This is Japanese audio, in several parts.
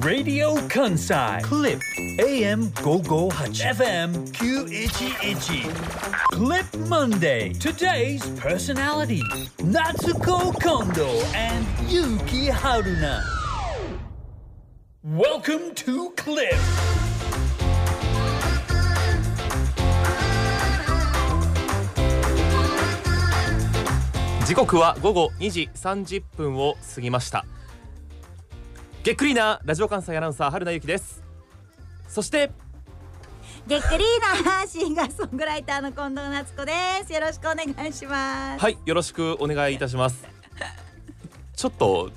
Radio Kansai Clip AM 558 FM 911 Clip Monday Today's personality Natsuko Kondo and Yuki Haruna Welcome to Clip 時刻は午後2時30分を過ぎましたげっくりなラジオ関西アナウンサー春名由紀です。そしてげっくりーなシンガーソングライターの近藤夏子です。よろしくお願いします。はいよろしくお願いいたします。ちょっと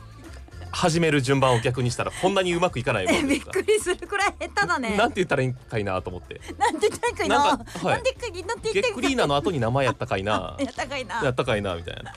始める順番を逆にしたらこんなにうまくいかないものびっですか？くりするくらい下手だね。なんて言ったらいいんかいなと思って。なんて言ったらいいかいな。なんかはい。なんて言ったなんてげっ言った。くりーなの後に名前 やったかいな。やったかいな。やったかいなみたいな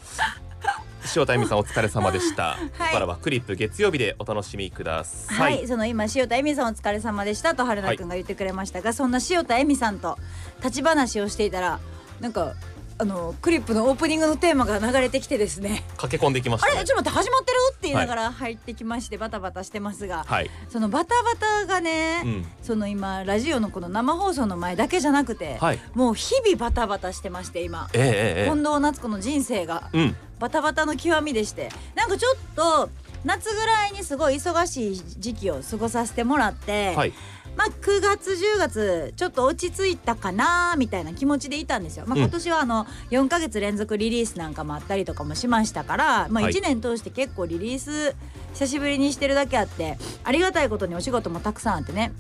塩田恵美さんお疲れ様でした、ここからはクリップ月曜日でお楽しみくださはいい、その今塩田恵美さんお疲れ様でしたと春菜くんが言ってくれましたが、そんな塩田恵美さんと立ち話をしていたらなんかあのクリップのオープニングのテーマが流れてきてですね。駆け込んできましたね。あれ？ちょっと待って始まってる？って言いながら入ってきましてバタバタしてますが、はい、そのバタバタがね、うん、その今ラジオのこの生放送の前だけじゃなくて、はい。もう日々バタバタしてまして今。えええええ近藤夏子の人生がバタバタの極みでして。なんかちょっと夏ぐらいにすごい忙しい時期を過ごさせてもらって、はいまあ9月10月ちょっと落ち着いたかなみたいな気持ちでいたんですよ。まあ、うん。今年はあの4ヶ月連続リリースなんかもあったりとかもしましたから、まあ、はい。1年通して結構リリース久しぶりにしてるだけあってありがたいことにお仕事もたくさんあってね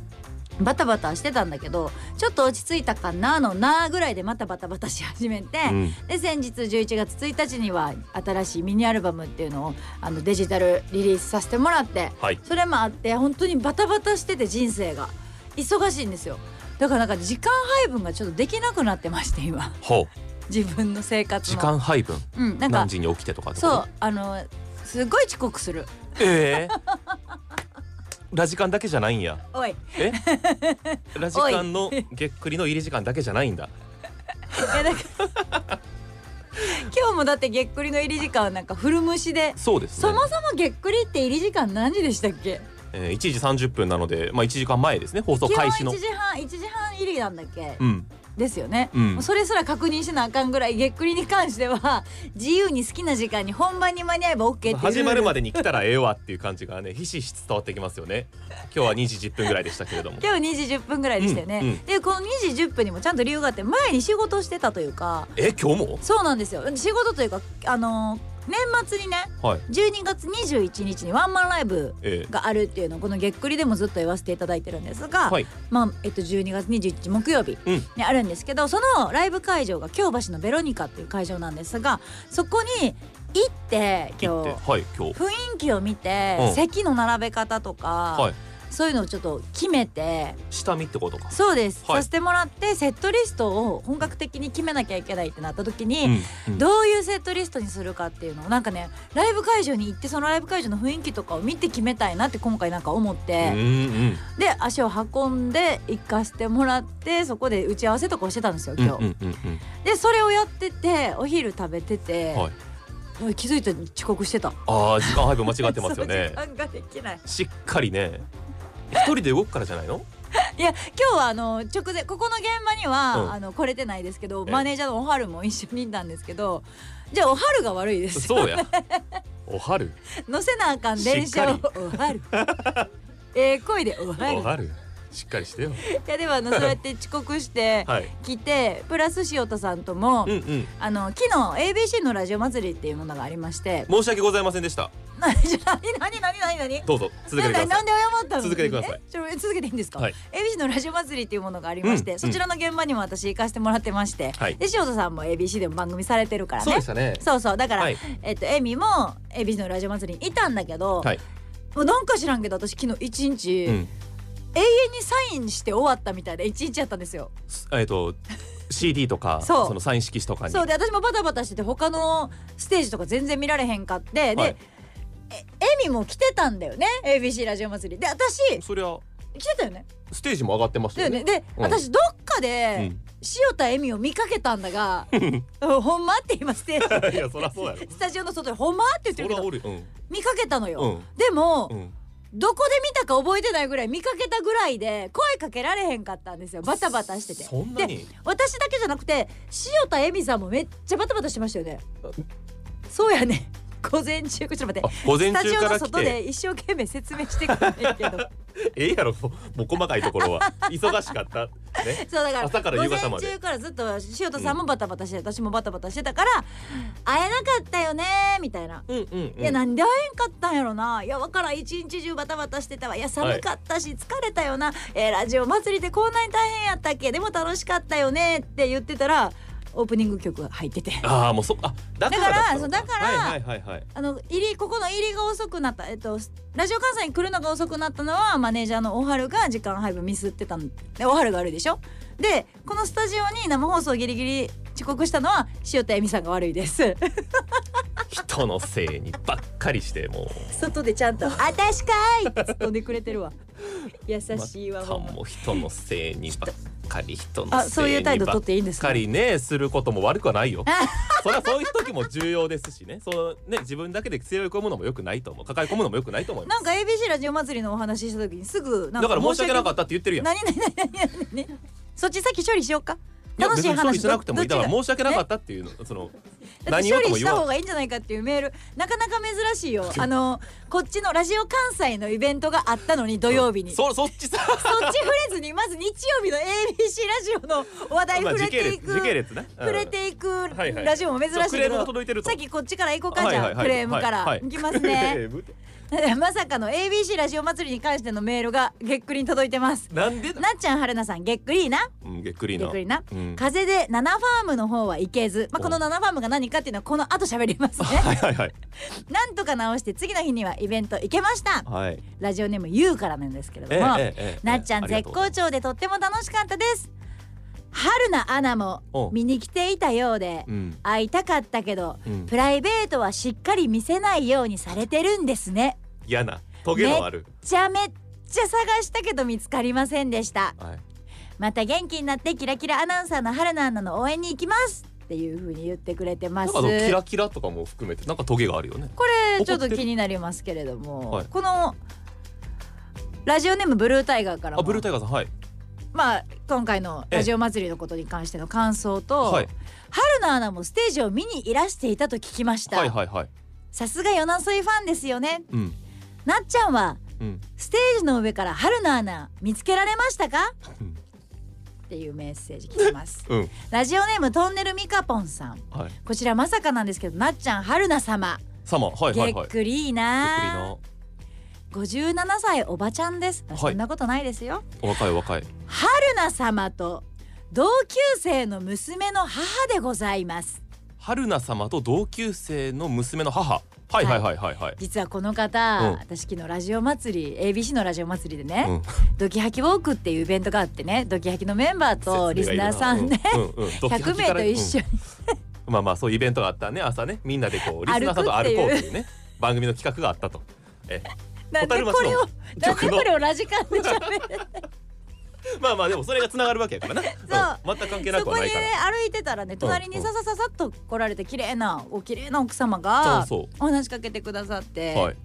バタバタしてたんだけどちょっと落ち着いたかなのなぐらいでまたバタバタし始めて、うん。で先日11月1日には新しいミニアルバムっていうのをあのデジタルリリースさせてもらってはい。それもあって本当にバタバタしてて人生が。忙しいんですよ。だからなんか時間配分がちょっとできなくなってまして今。ほう。自分の生活時の間配分？うんなんか何時に起きてとかそうあのすごい遅刻する。ええラジカンだけじゃないんや。おい。え？ラジカンのげっくりの入り時間だけじゃないんだ。いやだから今日もだってげっくりの入り時間はなんか古虫でそうですね。そもそもげっくりって入り時間何時でしたっけ？えー、1時30分なのでまあ1時間前ですね。放送開始の。1時半1時半入りなんだっけ？うんですよね、うん。それすら確認しなあかんぐらいげっくりに関しては 自由に好きな時間に本番に間に合えば OK っていう始まるまででに来たらええわっていう感じがねひしひし伝わってきますよね。今日は2時10分ぐらいでしたけれども。今日2時10分ぐらいでしたよね、うんうん。でこの2時10分にもちゃんと理由があって前に仕事をしてたというか。え今日も？そうなんですよ。仕事というかあのー年末にねはい。12月21日にワンマンライブえがあるっていうのをこのげっくりでもずっと言わせていただいてるんですが、はい。まあえっと12月21日木曜日うん。にあるんですけどそのライブ会場が京橋のベロニカっていう会場なんですがそこに行って今日はい今日。雰囲気を見て、うん。席の並べ方とか、はいそういうのをちょっと決めて。下見ってことか。そうです、はい。させてもらってセットリストを本格的に決めなきゃいけないってなった時に、うんうん。どういうセットリストにするかっていうのをなんかねライブ会場に行ってそのライブ会場の雰囲気とかを見て決めたいなって今回なんか思って、うんうんで足を運んで行かせてもらってそこで打ち合わせとかをしてたんですようん今日。うんうんうんでそれをやっててお昼食べてて、はい。気づいた？ら遅刻してた。あー時間配分間違ってますよね。時間ができない。しっかりね一人で動くからじゃないの？いや今日はあの直前ここの現場には、うん。あの来れてないですけどえマネージャーのおはるも一緒にいたんですけどじゃあおはるが悪いです。よそうや。おはる？乗せなあかん電車を。おはる。ええ声でおはる。おはるしっかりしてよ。いやでもあの そうやって遅刻してはい。来てプラス塩田さんとも、うんうん。あの昨日 ABC のラジオ祭りっていうものがありまして。申し訳ございませんでした。何何何何何？何どうぞ続けてくださないんで謝ったの？続けてください。続けていいんですか、はい。ABC のラジオ祭りっていうものがありまして、うんそちらの現場にも私行かせてもらってまして、はい。で塩田さんも ABC でも番組されてるからね。そうでしたね。そうそう。だから、はい。えっとエミも ABC のラジオ祭りにいたんだけど、はい。もうなんか知らんけど私昨日一日、うん永遠にサインして終わったみたいな一日やったんですよ。えっと CD とかそのサイン色紙とかに。そう。で私もバタバタしてて他のステージとか全然見られへんかって。で、はい。えエミも来てたんだよね ABC ラジオ祭り。で私そりゃ。来てたよね。ステージも上がってましたよね。で、うん。私どっかで、うん。塩田恵美を見かけたんだがうん ほんまって今ステージいやそりゃそうやろ。スタジオの外でほんまって言ってそるけど見かけたのよ、うん。でも、うんどこで見たか覚えてないぐらい見かけたぐらいで声かけられへんかったんですよ。バタバタしてて。そんなに？私だけじゃなくて塩田恵美さんもめっちゃバタバタしてましたよね。そうやね午前中ちょっと待って。あ午前スタジオの外で一生懸命説明してくれんねんけど。ええやろもう細かいところは。忙しかった。ね。そうだから朝から夕方まで。午前中からずっと塩田さんもバタバタして、私もバタバタしてたから会えなかったよねみたいな。うんうん、うん、いやなんで会えんかったんやろな。いやわからん。一日中バタバタしてたわ。いや寒かったし疲れたよな、えーラジオ祭りでこんなに大変やったっけ？でも楽しかったよねって言ってたらオープニング曲が入ってて。ああもうそあだからだか。らそうだからはいはいはいはい。あの入りここの入りが遅くなった。えっとラジオ関西に来るのが遅くなったのはマネージャーの大春が時間配分ミスってたん。で大春が悪いでしょ？でこのスタジオに生放送ギリギリ遅刻したのは塩田恵美さんが悪いです。人のせいにばっかりしてもう。外でちゃんと「あたしかい!」って突っ込んでくれてるわ優しいわまたほんまもう人のせいにばっかり人のせいにばあそういう態度取っていいんですかばっかりね。することも悪くはないよそれはそういう時も重要ですしね。そのね自分だけで背負い込むのも良くないと思う。抱え込むのも良くないと思います。なんか ABC ラジオ祭りのお話しした時にすぐだから申し訳なかっったって言ってるやん。何何何何何何そっち先処理しようか楽しい話しなくてもいい。だから申し訳なかったっていうのそのだって何を処理したとも言わん。方がいいんじゃないかっていうメール。なかなか珍しいよ。あのこっちのラジオ関西のイベントがあったのに土曜日に、そそそっちさ。っち触れずにまず日曜日の ABC ラジオの話題まあ触れていく、時系列ね。うん。触れていくはいはい。ラジオも珍しいけそうクレームがど、届いてると。さっきこっちから行こうかじゃあ、はいはいはい。クレームから、はいはいい、きますね まさかの ABC ラジオ祭りに関してのメールがげっくりに届いてます。なんでだ？なっちゃんはるなさんげっくりーな？うんげっくりな。げっくりな？うん。風で7ファームの方は行けず、まあ、この7ファームが何かっていうのはこの後喋りますね。はいはいはい。なんとか直して次の日にはイベント行けました。はい。ラジオネーム YOU からなんですけれどえも、えええ。なっちゃん絶好調でとっても楽しかったです。春菜アナもお。見に来ていたようでうん。会いたかったけどうん。プライベートはしっかり見せないようにされてるんですね嫌な。トゲのある。じゃあめっちゃ探したけど見つかりませんでした。はい。また元気になってキラキラアナウンサーの春菜アナの応援に行きます。っていう風に言ってくれてますなんキラキラとかも含めてなんかトゲがあるよね。これちょっと気になりますけれども、はい。このラジオネームブルータイガーからも。あブルータイガーさんはい。まあ今回のラジオ祭りのことに関しての感想と、はい。春菜アナもステージを見にいらしていたと聞きました、さすがヨナソイファンですよね。うんなっちゃんはうん。ステージの上から春菜アナ見つけられましたか？うんっていうメッセージ来てます。うん。ラジオネームトンネルミカポンさん。はい。こちらまさかなんですけどなっちゃん春菜様。サマはいはいはい。げっくりな。な。57歳おばちゃんです、はい。そんなことないですよ。お若いお若い。春菜様と同級生の娘の母でございます。春菜様と同級生の娘の母はいはいはいはい。はい。実はこの方、うん。私昨日ラジオ祭り ABC のラジオ祭りでね、うん。ドキハキウォークっていうイベントがあってねドキハキのメンバーとリスナーさんね、うんうん。うん。100名と一緒に、まあまあそういうイベントがあったね朝ね。みんなでこうリスナーさんと歩こうっていうね番組の企画があったと。えなんでこれをなんでこれをラジカンで喋る？まあまあでもそれがつながるわけやからな。う。ん。全く関係なくはないから。歩いてたらね隣にうん。ささささっと来られて綺麗なお綺麗な奥様がそうお話しかけてくださって、はい。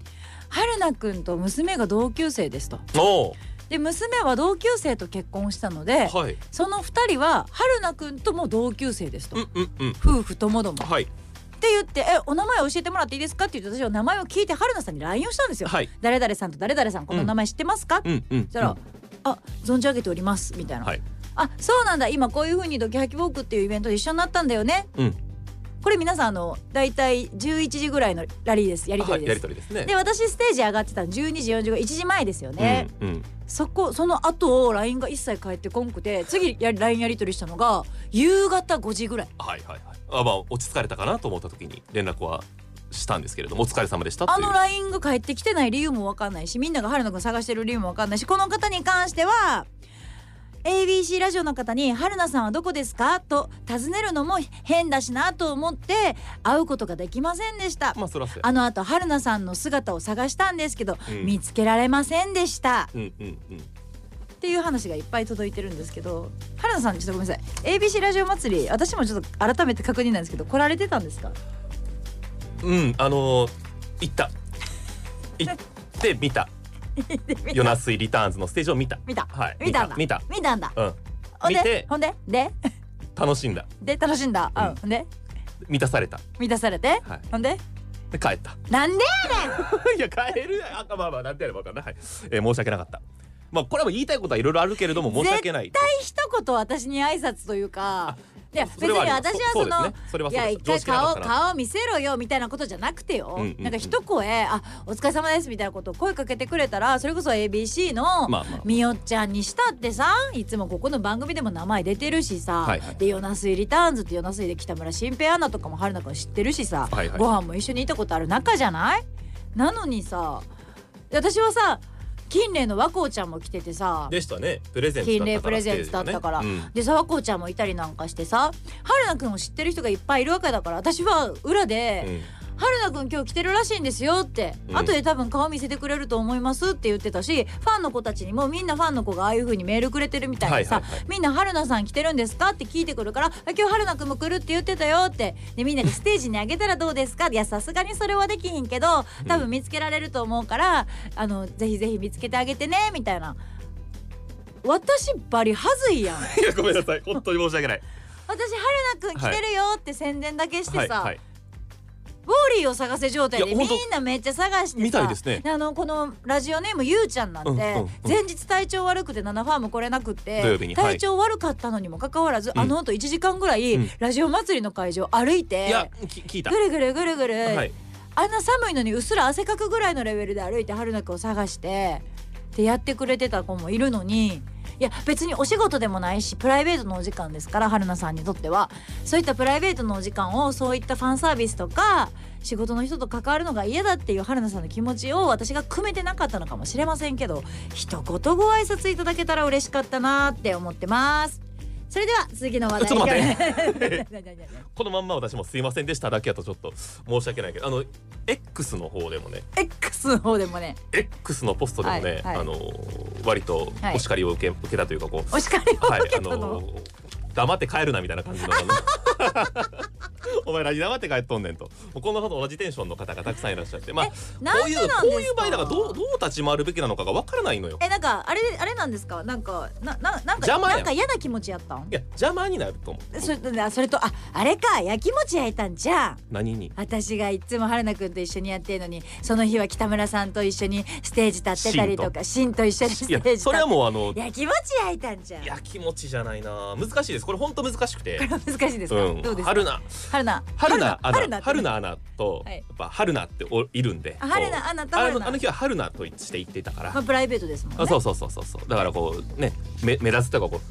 春菜くんと娘が同級生ですと。おで娘は同級生と結婚したので、ーはい。その二人は春菜くんとも同級生ですと、うんうんうん。夫婦ともども。はい。って言って「えお名前教えてもらっていいですか?」って言って私は名前を聞いて春菜さんに LINE をしたんですよ。はい。誰々さんと誰々さんこの名前知ってますか、うんうん。そしたら、あ存じ上げております」みたいな「はい。あそうなんだ。今こういう風にドキハキウォークっていうイベントで一緒になったんだよね」うん。これ皆さんあのだいたい11時ぐらいのラリーです。やり取りです。りとりですね。で私ステージ上がってたの12時45 1時前ですよね、うんうん。そこその後を LINE が一切返ってこんくて次や LINE やり取りしたのが夕方5時ぐらい。はいはいはい。あまあ落ち着かれたかなと思った時に連絡はしたんですけれどもお疲れ様でしたあの LINE が返ってきてない理由も分かんないしみんなが春菜くん探してる理由も分かんないしこの方に関しては ABC ラジオの方に「春菜さんはどこですか?」と尋ねるのも変だしなと思って会うことができませんでした。まあそらあの後春菜さんの姿を探したんですけど、うん。見つけられませんでした。うんうんうん。っていう話がいっぱい届いてるんですけど春菜さんちょっとごめんなさい。ABC ラジオ祭り私もちょっと改めて確認なんですけど来られてたんですか？うんあのー行った。行って見た。ヨナスイリターンズのステージを見た。見た。はい見た。んだ。見た。見たんだ。うん。見て。ほんで？で？楽しんだ。で楽しんだ、うん。うん、ほんで？満たされた。満たされて、はい。ほんで？で帰った。なんで いや帰るあまあまあなんてやればわかんない、はい。えー申し訳なかった。まあこれはもう言いたいことはいろいろあるけれども申し訳ない。絶対一言私に挨拶というかいや別に私はそのそいや一回顔顔見せろよみたいなことじゃなくてよ、なんか一声「あお疲れ様です」みたいなことを声かけてくれたらそれこそ ABC のみよっちゃんにしたってさいつもここの番組でも名前出てるしさ、で「ヨナスイリターンズ」って「ヨナスイで北村新平アナとかも春菜くん知ってるしさ、ご飯も一緒にいたことある仲じゃない？なのにさ私はさ金麗の和光ちゃんも来ててさ。でしたね。プレゼンツだったから。金麗プレゼンツだったから、で沢子ちゃんもいたりなんかしてさ。春菜くんを知ってる人がいっぱいいるわけだから。私は裏でうんうん「春菜くん今日来てるらしいんですよ」って、うん。後で多分顔見せてくれると思いますって言ってたしファンの子たちにもみんなファンの子がああいう風にメールくれてるみたいにさ、はいはいはいみんな春菜さん来てるんですか？って聞いてくるから「あ今日春菜くんも来るって言ってたよ」ってでみんなでステージにあげたらどうですかいやさすがにそれはできひんけど多分見つけられると思うから、あのぜひぜひ見つけてあげてねみたいな。私バリはずいやん。いやごめんなさい。本当に申し訳ない。私春菜くん来てるよって宣伝だけしてさ、はいはいウォーリーを探せ状態でみんなめっちゃ探してさ。みたいですね。あのこのラジオネームゆうちゃんなんて、前日体調悪くて7ファーム来れなくって体調悪かったのにもかかわらず、うん。あの後1時間ぐらい、うん。ラジオ祭りの会場歩いていやき聞いた。ぐるぐるぐるぐる、はい。あんな寒いのにうっすら汗かくぐらいのレベルで歩いて春菜くんを探してでやってくれてた子もいるのにいや別にお仕事でもないしプライベートのお時間ですから春菜さんにとっては。そういったプライベートのお時間をそういったファンサービスとか仕事の人と関わるのが嫌だっていう春菜さんの気持ちを私が組めてなかったのかもしれませんけど一言ご挨拶いただけたら嬉しかったなって思ってます。それでは次の話題。ちょっと待って。このまんま私もすいませんでしただけやとちょっと申し訳ないけどあの X の方でもね。X の方でもね。X のポストでもね、はいはい。あの割とはいお叱りを受け受けたというかこう、お叱りをはい受けたの、あの黙って帰るなみたいな感じの。お前らに黙って帰っとんねんと。こんなこと同じテンションの方がたくさんいらっしゃって。まあこういうこういう場合だからどうどう立ち回るべきなのかがわからないのよ。えなんかあれあれなんですか？なんかなななんか邪魔やなんか嫌な気持ちやったん？いや邪魔になると思う。それあそれとああれか。やきもち焼いたんじゃん。何に？私がいつも春菜くんと一緒にやってるのにその日は北村さんと一緒にステージ立ってたりとかシンと。一緒にステージ立それはっもうあのやきもち焼いたんじゃん。いや気持ちじゃないな。難しいですこれ本当難しくて。難しいですか、うん。どうですか？春菜。春菜。春菜。アナ春菜春菜アナとはい。やっぱ春菜っておいるんで。あ春こう。菜アナとあ春菜。のあの日は春菜として言っていたから。まあ、プライベートですもんね。あそうそうそうそうそう。だからこうね目目立つとかこう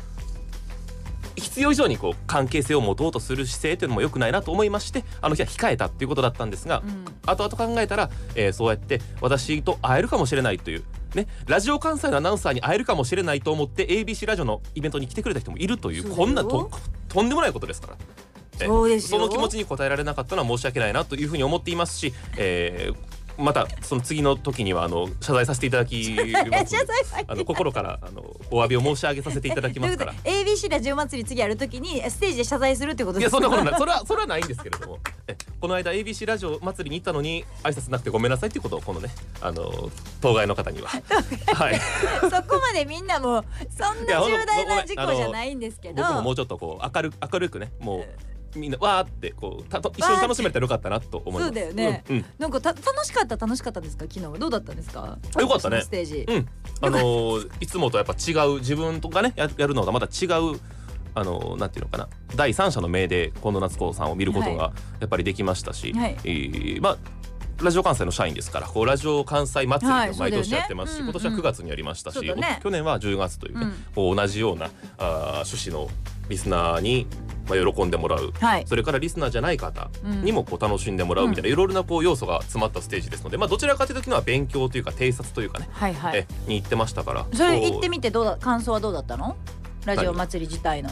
必要以上にこう関係性を持とうとする姿勢というのも良くないなと思いましてあの日は控えたっていうことだったんですが、うん。後々考えたら、えーそうやって私と会えるかもしれないというねラジオ関西のアナウンサーに会えるかもしれないと思って ABC ラジオのイベントに来てくれた人もいるというこんなととんでもないことですから。えそうですよ。その気持ちに応えられなかったのは申し訳ないなというふうに思っていますし、えーまたその次の時にはあの謝罪させていただきます あの心からあのお詫びを申し上げさせていただきますから。ABC ラジオ祭り次やるときにステージで謝罪するってことですいやそんなことない。それはそれはないんですけれども。えこの間 ABC ラジオ祭りに行ったのに挨拶なくてごめんなさいっていうことをこのねあの当該の方には。はい。そこまでみんなもうそんな重大な事故じゃないんですけど。僕ももうちょっとこう明る明るくねもうみんなわーってこうたと一緒に楽しめたらよかったなと思います。そうだよね。うん、うん。なんかた楽しかった楽しかったですか？昨日。はどうだったんですか？よかったね。ステージ、うん、あのーいつもとやっぱ違う自分とかねややるのがまた違うあのーなんていうのかな。第三者の目で近藤夏子さんを見ることがやっぱりできましたし、はい。えーまあラジオ関西の社員ですからこうラジオ関西祭りを毎年やってますし、はい今年は9月にやりましたし、ね。去年は10月というね、うん。同じようなあー趣旨のリスナーに、まあ、喜んでもらう。はい。それからリスナーじゃない方にもこう楽しんでもらうみたいな、いろいろなこう要素が詰まったステージですので、まあ、どちらかというとは勉強というか偵察というかね、はい。はい。えに行ってましたから。それ行ってみてどうだ感想はどうだったの？ラジオ祭り自体の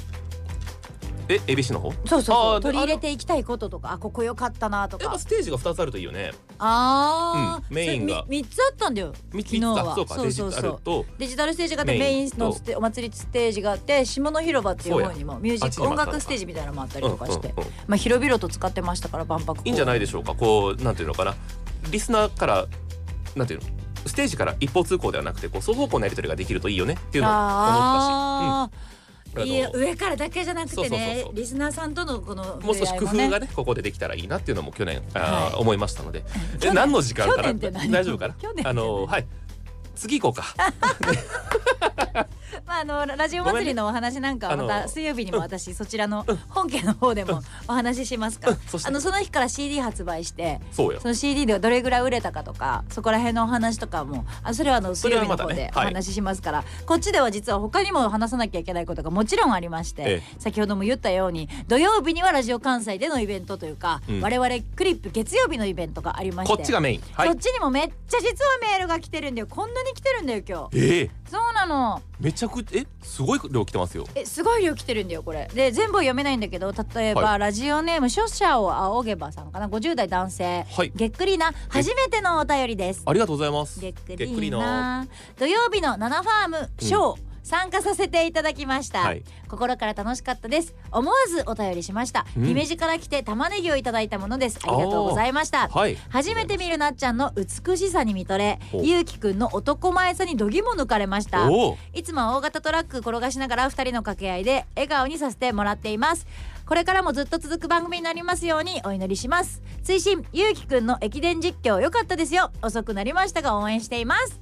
え ABC の方？そうそうそあーう取り入れていきたいこととかあここ良かったなとか。やっぱステージが2つあるといいよね。ああ、うんメインが。それみ三つあったんだよ。3昨日は。そうかデジタルと。デジタルステージがあってメインのステお祭りステージがあって下の広場っていう方にもミュージック音あっちにもあったのか楽ステージみたいなのもあったりとかして、うんうんうんまあ広々と使ってましたから万博いいんじゃないででしょうか。こうなんていうのかな。リスナーからなんていうの？ステージから一方通行ではなくてこう双方向のやり取りができるといいよねっていうのを思ったし、あうん、ーいや上からだけじゃなくてねリスナーさんとのこのもう少し工夫がねここでできたらいいなっていうのも去年あ思いましたので。え何の時間か去な大丈夫かな？あのはい次行こうか まああのラジオ祭りのお話なんかはまた水曜日にも私そちらの本家の方でもお話ししますか。らあのその日から CD 発売してそうよ。その CD でどれぐらい売れたかとかそこら辺のお話とかもあそれはあの水曜日の方でお話ししますから、こっちでは実は他にも話さなきゃいけないことがもちろんありまして、え先ほども言ったように土曜日にはラジオ関西でのイベントというか、うん。我々クリップ月曜日のイベントがありましてこっちがメイン。はい。そっちにもめっちゃ実はメールが来てるんだよ。こんなに来てるんだよ今日。ええ。そうなの。めちゃくちゃえすごい量来てますよ。えすごい量来てるんだよこれ。で全部は読めないんだけど例えば、はラジオネーム書者を仰げばさんかな？50代男性、はい。げっくりな初めてのお便りです。ありがとうございます。げっくりりな。な土曜日のナナファームショー、参加させていただきました、はい。心から楽しかったです。思わずお便りしました、うん。姫路から来て玉ねぎをいただいたものです。ありがとうございました。はい。初めて見るなっちゃんの美しさに見とれゆう。きくんの男前さに度肝抜かれました。いつも大型トラック転がしながら2人の掛け合いで笑顔にさせてもらっています。これからもずっと続く番組になりますようにお祈りします。追伸ゆうきくんの駅伝実況良かったですよ。遅くなりましたが応援しています。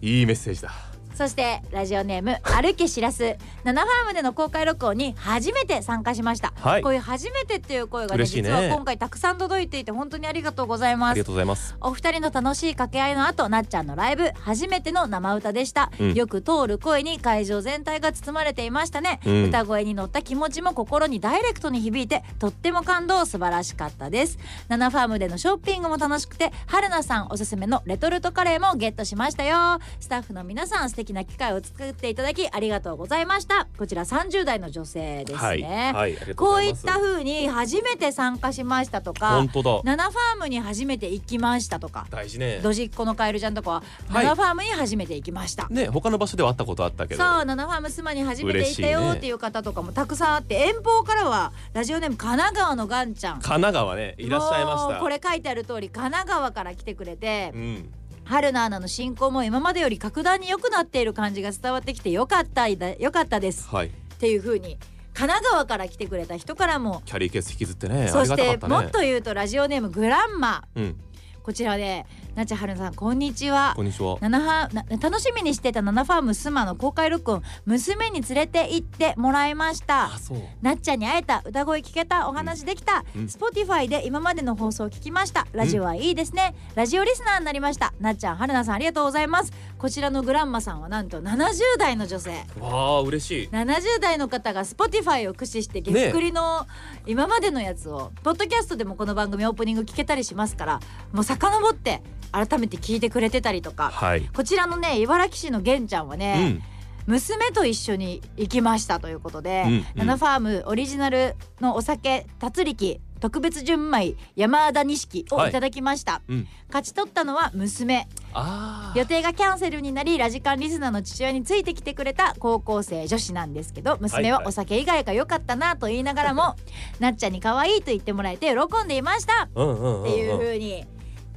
いいメッセージだそしてラジオネーム歩けしらす。ナナファームでの公開録音に初めて参加しました、はい。こういう初めてっていう声がね実は今回たくさん届いていて本当にありがとうございありがますとうございます。お二人の楽しい掛け合いの後なっちゃんのライブ初めての生歌でした、うん。よく通る声に会場全体が包まれていましたね、うん。歌声に乗った気持ちも心にダイレクトに響いてとっても感動素晴らしかったです。ナナファームでのショッピングも楽しくて春菜さんおすすめのレトルトカレーもゲットしましたよ。スタッフの皆さん素敵な機会を作っていただきありがとうございました。こちら30代の女性ですね、はいはいありがとうこういった風に初めて参加しましたとか本当だ。ナナファームに初めて行きましたとか大事ね。ドジっ子のカエルちゃんとかは、はい。ファームに初めて行きました。ね他の場所では会ったことあったけど。そうナナファームスマに初めて行ったよっていう方とかもたくさんあって遠方からはラジオネーム神奈川のガンちゃん。神奈川ねいらっしゃいました。これ書いてある通り神奈川から来てくれてうん春菜アナの進行も今までより格段に良くなっている感じが伝わってきてよかったよかったです。はい。っていう風に神奈川から来てくれた人からもキャリーケース引きずってね。そしありがたかったね。てもっと言うとラジオネームグランマ。うんこちらでなっちゃはるさんこんにちは。こんにちは。ナナファな楽しみにしてたナナファームスマの公開録音娘に連れて行ってもらいました。あそう。なっちゃんに会えた歌声聞けたお話できた、うん。Spotify で今までの放送を聞きました。ラジオはいいですね、ラジオリスナーになりました。なっちゃんはるなさんありがとうございます。こちらのグランマさんはなんと70代の女性。わあ嬉しい。70代の方が Spotify を駆使してげっくりの今までのやつを、ポッドキャストでもこの番組オープニング聞けたりしますからもう遡って改めて聞いてくれてたりとか。はい。こちらのね茨城市の玄ちゃんはうね、ん。娘と一緒に行きましたということで、うんうん。ナナファームオリジナルのお酒達力特別純米山田錦をい。ただきました、うん。勝ち取ったのは娘。あ予定がキャンセルになりラジカンリスナーの父親についてきてくれた高校生女子なんですけど娘はお酒以外が良かったなと言いながらも、なっちゃんに可愛いと言ってもらえて喜んでいました。うんうんうんうん。っていう風に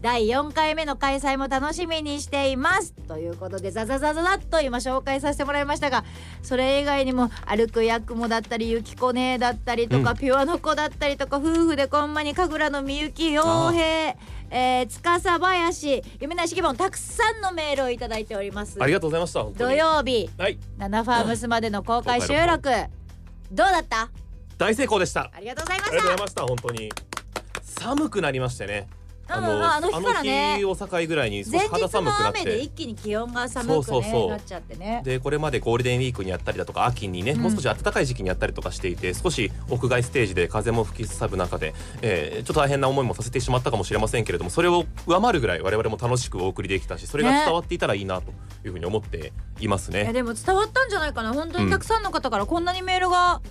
第4回目の開催も楽しみにしています。ということでザザザザザッと今紹介させてもらいましたがそれ以外にも歩くやくもだったりゆきこねだったりとか、うん。ピュアの子だったりとか夫婦でこんまに神楽のみゆき陽平えー、司林夢なしぎぼんたくさんのメールをいただいております。ありがとうございました土に。曜日はい。ナナファームスまでの公開収録。どうだった？大成功でした。ありがとうございまありがとうございしたました本当に。寒くなりましてねうんあの日からね。を境ぐらいに少し前肌寒くなって。雨で一気に気温が寒くねそうそうなっちゃってね。でこれまでゴールデンウィークにやったりだとか秋にね、うん。もう少し暖かい時期にやったりとかしていて少し屋外ステージで風も吹きすさぶ中で、えーちょっと大変な思いもさせてしまったかもしれませんけれどもそれを上回るぐらい我々も楽しくお送りできたしそれが伝わっていたらいいなというふうに思っていますね。いやでも伝わったんじゃないかな。本当にたくさんの方からこんなにメールが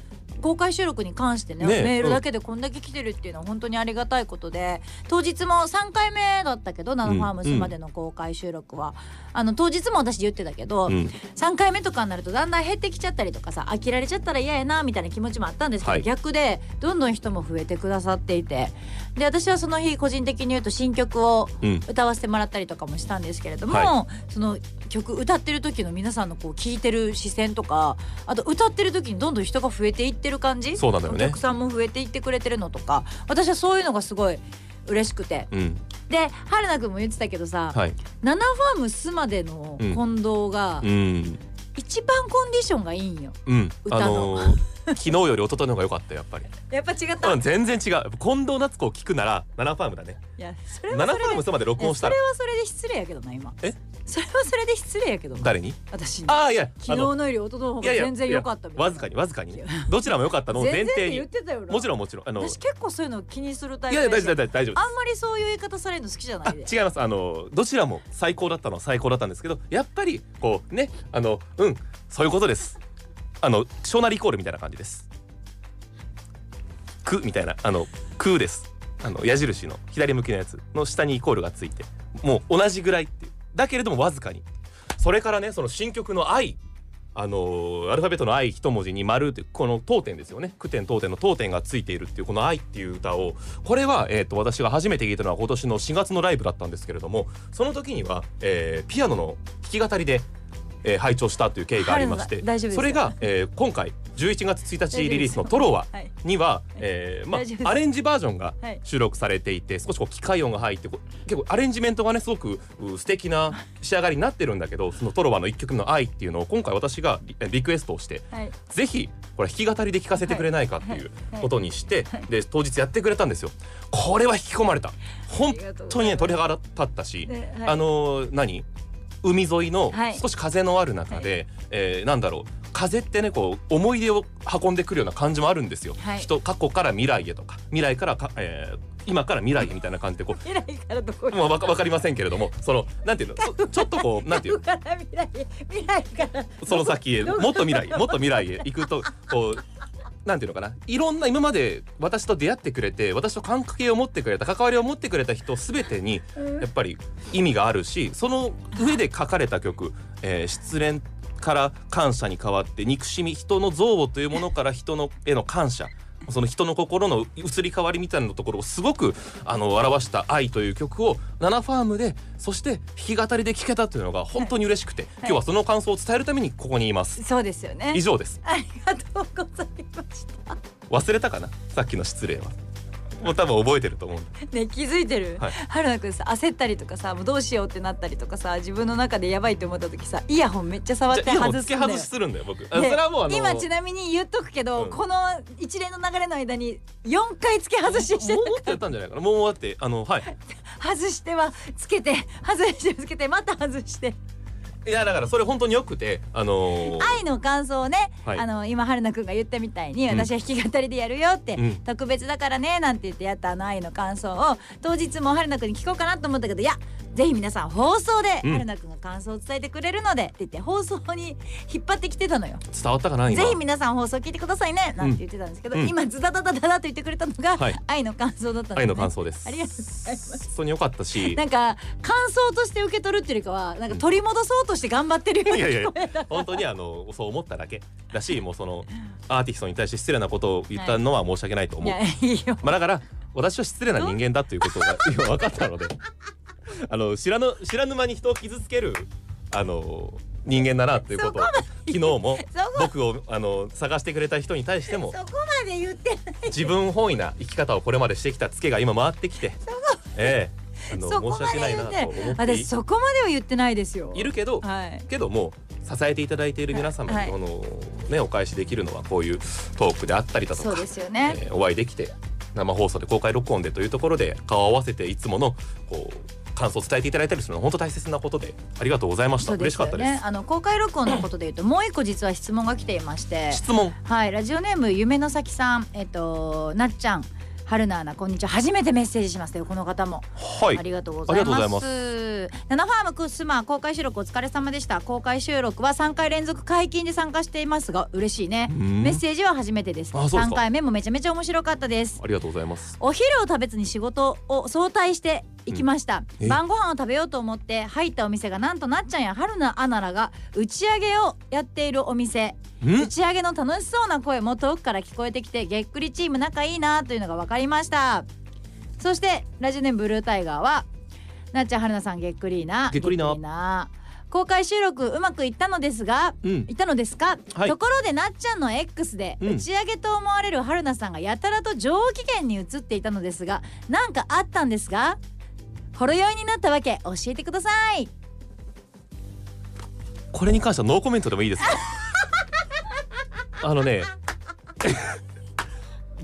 公開収録に関してねねメールだけでこんだけ来てるっていうのは本当にありがたいことで当日も3回目だったけどナノファームスまでの公開収録は、あの当日も私言ってたけど、うん。3回目とかになるとだんだん減ってきちゃったりとかさ飽きられちゃったら嫌やなみたいな気持ちもあったんですけど、はい。逆でどんどん人も増えてくださっていて。で私はその日個人的に言うと新曲をうん。歌わせてもらったりとかもしたんですけれども、はその曲歌ってる時の皆さんのこう聞いてる視線とかあと歌ってる時にどんどん人が増えていってる感じ？そうなのよね。お客さんも増えていってくれてるのとか。私はそういうのがすごい嬉しくて。うん。で春菜くんも言ってたけどさ、はい。ナナファームスまでの近藤がうん。一番コンディションがいいんよ。うん。歌あののー昨日より一昨日の方が良かったよやっぱり。やっぱ違った、うんい全然違う。近藤夏子を聞くならナナファームだね。やそれはナナそファームスまで録音したら。いやそれはそれで失礼やけどな今。え？それはそれで失礼やけどな。誰に？私に。ああいや昨日のより一昨日の方が全然良かったみたいな。わずかにわずかに。ねどちらも良かったのを前全然って提に。言ってたよな。もちろんもちろんあの私結構そういうの気にするタイいプやしやいや大丈夫大丈夫大丈夫。あんまりそういう言い方されるの好きじゃないで。あ違います。あのどちらも最高だったのは最高だったんですけどやっぱりこうねあのうんそういうことですあの小なりイコールみたいな感じです。くみたいなあのくです。あの矢印の左向きのやつの下にイコールがついてもう同じぐらいっていう。だけれどもわずかに。それからねその新曲の愛。あのアルファベットの「愛」一文字に「丸っていうこの当点ですよね。句点当点の当点がついているっていうこの「愛」っていう歌を。これは、えー、と私が初めて聞いたのは今年の4月のライブだったんですけれどもその時には、えーピアノの弾き語りで、えー拝聴したという経緯がありましてそれが、えー今回11月1日リリースの「トロワはい」には、えーまあ、アレンジバージョンがはい。収録されていて少しこう機械音が入って結構アレンジメントがねすごくう素敵な 仕上がりになってるんだけどそのトロワの一曲の「愛」っていうのを今回私がリリクエストをしてはい。ぜひこれ弾き語りで聴かせてくれないかっていうことにして、で当日やってくれたんですよ。これは引き込まれた。本当にね鳥肌立ったし、あのー何？海沿いのはい。少し風のある中で、えーなんだろう。風ってねこう思い出を運んでくるような感じもあるんですよ。はい。人過去から未来へとか未来からか、えー今から未来へみたいな感じでこ未来からどこうもうわかわかりませんけれどもそのなんていうのそちょっとこう なんていう未来から。その先へもっと未来へもっと未来へ行くとこうなんていうのかな？いろんな今まで私と出会ってくれて私と関係を持ってくれた関わりを持ってくれた人すべてにやっぱり意味があるしその上で書かれた曲「えー失恋から感謝に変わって憎しみ人の憎悪というものから人のへの感謝その人の心の移り変わりみたいなところをすごくあの表した「愛」という曲をナナファームでそして弾き語りで聴けたというのが本当に嬉しくて、今日はその感想を伝えるためにここにいます。そうですよね。以上です。ありがとうございました。忘れたかな？さっきの失礼はもう多分覚えてると思う ね気づいてる、はい。春菜くんさ焦ったりとかさもうどうしようってなったりとかさ自分の中でやばいって思った時さイヤホンめっちゃ触って外すんだよ。付け外しするんだよ僕。あそでれはもう今ちなみに言っとくけど、うん。この一連の流れの間に4回付け外ししてもうもっとやったんじゃないかな。もうだってあのはい。外してはつけて外してつけてまた外していやだからそれ本当によくてあのー愛の感想をね、はい。あの今春菜くんが言ったみたいにうん。私は弾き語りでやるよって、うん。特別だからねなんて言ってやったあの愛の感想を当日も春菜くんに聞こうかなと思ったけどいやぜひ皆さん放送でうん春菜くんが感想を伝えてくれるのでって言って放送に引っ張ってきてたのよ。伝わったかな今？ぜひ皆さん放送聞いてくださいね。なんて言ってたんですけど、うん今ズダダダダダと言ってくれたのが、はい。愛の感想だった愛の感想です。ありがとうございます。本当に良かったし。なんか感想として受け取るっていうよりかはなんか取り戻そうとして頑張ってるようにいやいやいや。聞こえた。本当にあのそう思っただけだしもうそのアーティストに対して失礼なことを言ったのは申し訳ないと思う、いやいいよ。まあだから私は失礼な人間だということが今分かったのであの知らぬ知らぬ間に人を傷つけるあの人間だなということを昨日も僕をあの探してくれた人に対してもそこまで言ってない。自分本位な生き方をこれまでしてきたツケが今回ってきてええあのそこま申し訳ないなと思って。い私そこまでは言ってないですよ。いるけど、はい。けども支えていただいている皆様に、はいこのねお返しできるのはこういうトークであったりだとそうか、ですよね、えーお会いできて生放送で公開録音でというところで顔を合わせていつものこう感想を伝えていただいたりするのは本当大切なことでありがとうございました、そうですよ嬉しかったです。ねあの公開録音のことで言うともう一個実は質問が来ていまして。質問。はい。ラジオネーム夢の先さん。えっとなっちゃん。春菜アナこんにちは。初めてメッセージしますよこの方も、はい。ありがとうございますナナファームクスマ公開収録お疲れ様でした。公開収録は3回連続解禁で参加していますが嬉しいね。うん。メッセージは初めてです。ですか。3回目もめちゃめちゃ面白かったです。ありがとうございます。お昼を食べずに仕事を早退して行きました、うん。え？晩ご飯を食べようと思って入ったお店がなんとなっちゃんや春菜アナらが打ち上げをやっているお店。ん？打ち上げの楽しそうな声も遠くから聞こえてきてげっくりチーム仲いいなというのが分かりました。そしてラジオネームブルータイガーはなっちゃん春菜さんげっくりーな。げっくりーな。公開収録うまくいったのですがうん。いったのですか、はい。ところでなっちゃんの X でうん。打ち上げと思われる春菜さんがやたらと上機嫌に映っていたのですがなんかあったんですが？ほろ酔いになったわけ教えてください。これに関してはノーコメントでもいいですか？あのね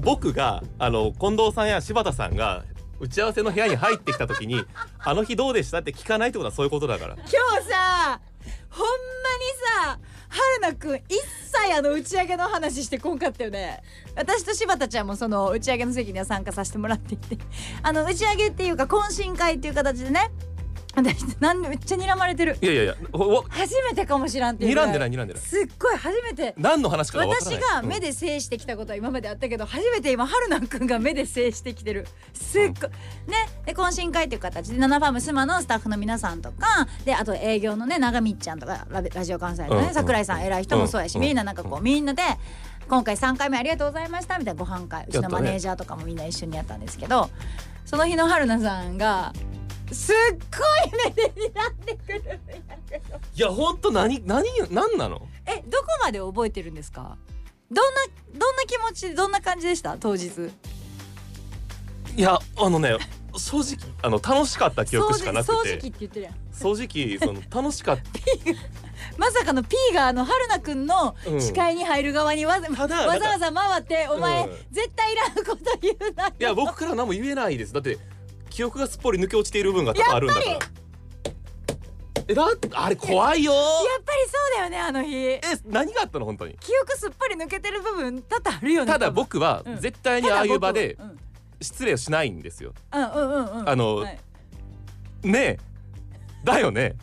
僕があの近藤さんや柴田さんが打ち合わせの部屋に入ってきた時に「あの日どうでした?」って聞かないってことはそういうことだから今日さほんまにさ春菜くん一切あの打ち上げの話してこんかったよね私と柴田ちゃんもその打ち上げの席には参加させてもらっていてあの打ち上げっていうか懇親会っていう形でね私なんでめっちゃ睨まれてる。いやいやいやおお。初めてかもしらんっていう睨んでない睨んでない。すっごい初めて。何の話か私ない。が目で制してきたことは今まであったけど初めて今春菜くんが目で制してきてる。すっごい、ね。で懇親会という形で「ナナファームスマ」のスタッフの皆さんとかであと営業のね長見っちゃんとかララジオ関西のうんうんね桜井さん偉い人もそうやしうんみんななんかこうみんなで今回3回目ありがとうございましたみたいなご飯会うちのマネージャーとかもみんな一緒にやったんですけどその日の春菜さんがすっごい目で睨んでくるんやけど。いや本当何何何なの？えどこまで覚えてるんですか？どんなどんな気持ちでどんな感じでした？当日。いやあのね正直あの楽しかった記憶しかなく掃除掃除機てって言ってるやん。正直その楽しかった。まさかの P があの春菜くんのうん。視界に入る側にわざ,、ただわざわざ回って「お前、うん。絶対いらんこと言うなよ」いや僕から何も言えないです。だって記憶がすっぽり抜け落ちている部分が多々あるんだからえだあれ怖いよやっぱりそうだよねあの日。え何があったの本当に？記憶すっぽり抜けてる部分多々あるよねただ僕はうん。絶対にああいう場でうん。失礼をしないんですよ。うんうんうんうん。あのはい。ねえ。だよね。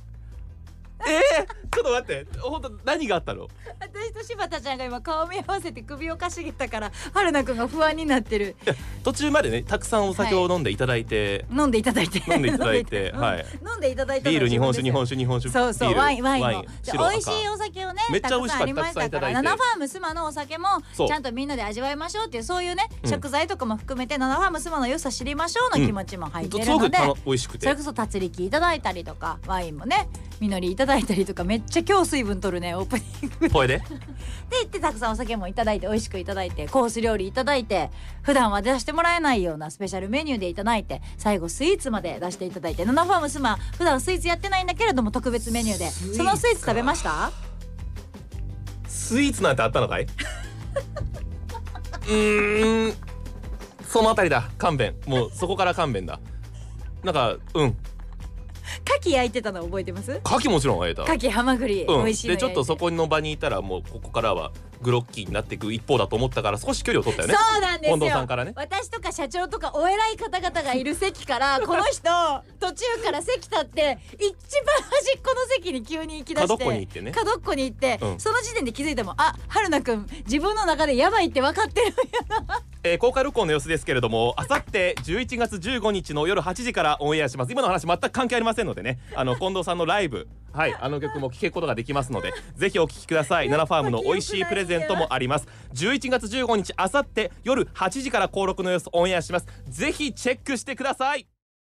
えー、ちょっと待って本当何があったの？私と柴田ちゃんが今顔見合わせて首をかしげたから春菜くんが不安になってる。途中までねたくさんお酒を飲んでいただいて、飲んでいただいて。飲んでいただいてうんはい。飲んでいただいたのはビール日本酒日本酒日本酒。そうそうワインワインもで白美味しい赤お酒をねめっちゃ美味しかったたくさんありましただいて。ファームスマのお酒もちゃんとみんなで味わいましょうっていうそう。いうね、うん食材とかも含めてナナファームスマの良さ知りましょうの気持ちも入ってるので、すごくたの美味しくて。それこそ達力いただいたりとかワインもね実りいただいたりとかめっちゃ今日水分取るねオープニング。でこれ で行ってたくさんお酒もいただいて美味しくいただいてコース料理いただいて普段は出してもらえないようなスペシャルメニューでいただいて最後スイーツまで出していただいてナナファームスマ普段スイーツやってないんだけれども特別メニューでそのスイーツ食べました？スイーツなんてあったのかい？うーんそのあたりだ勘弁。もうそこから勘弁だ。なんかうん牡蠣焼いてたの覚えてます？牡蠣もちろんあえた。牡蠣ハマグリ、うん、美味しいのでちょっとそこの場にいたらもうここからはグロッキーになっていく一方だと思ったから少し距離を取ったよね。そうなんですよ。近藤さんからね。私とか社長とかお偉い方々がいる席から この人途中から席立って一番端っこの席に急に行き出して角っこに行ってね。角っこに行って、うん。その時点で気づいてもあ春菜くん自分の中でやばいって分かってるえー公開録音の様子ですけれどもあさって11月15日の夜8時からオンエアします。今の話全く関係ありませんのでね。あの近藤さんのライブはいあの曲も聴けることができますのでぜひお聴きください。ナナファームの美味しいプレゼントもあります。11月15日あさって夜8時から登録の様子オンエアします。ぜひチェックしてください